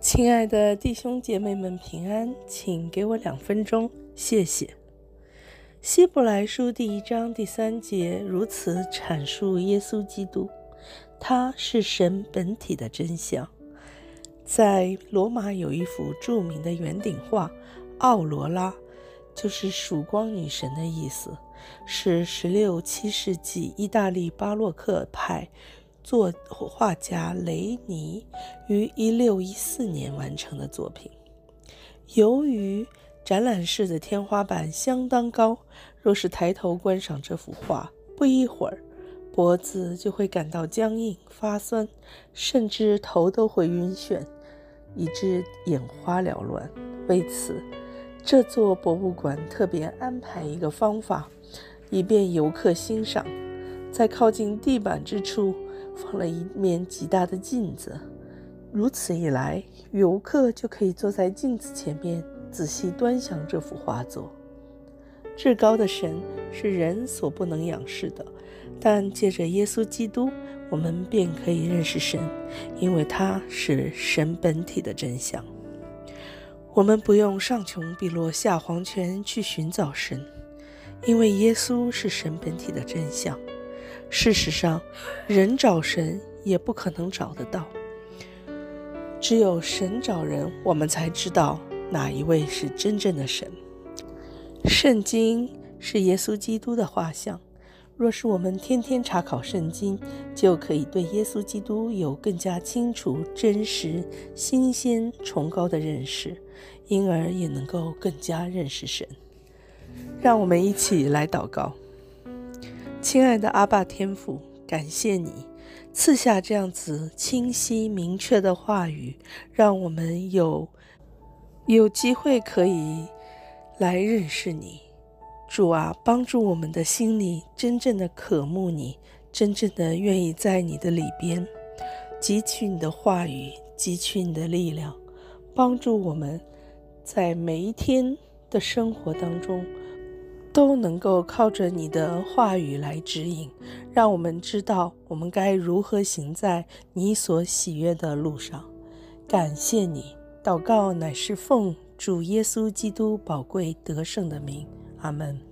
亲爱的弟兄姐妹们，平安，请给我两分钟，谢谢。希伯来书第一章第三节如此阐述耶稣基督，他是神本体的真相。在罗马有一幅著名的圆顶画，奥罗拉，就是曙光女神的意思，是十六七世纪意大利巴洛克派。作画家雷尼于一六一四年完成的作品。由于展览室的天花板相当高，若是抬头观赏这幅画，不一会儿脖子就会感到僵硬发酸，甚至头都会晕眩，以致眼花缭乱。为此，这座博物馆特别安排一个方法，以便游客欣赏，在靠近地板之处。放了一面极大的镜子，如此一来，游客就可以坐在镜子前面，仔细端详这幅画作。至高的神是人所不能仰视的，但借着耶稣基督，我们便可以认识神，因为他是神本体的真相。我们不用上穷碧落下黄泉去寻找神，因为耶稣是神本体的真相。事实上，人找神也不可能找得到。只有神找人，我们才知道哪一位是真正的神。圣经是耶稣基督的画像。若是我们天天查考圣经，就可以对耶稣基督有更加清楚、真实、新鲜、崇高的认识，因而也能够更加认识神。让我们一起来祷告。亲爱的阿爸天父，感谢你赐下这样子清晰明确的话语，让我们有有机会可以来认识你。主啊，帮助我们的心里真正的渴慕你，真正的愿意在你的里边汲取你的话语，汲取你的力量，帮助我们在每一天的生活当中。都能够靠着你的话语来指引，让我们知道我们该如何行在你所喜悦的路上。感谢你，祷告乃是奉主耶稣基督宝贵得胜的名，阿门。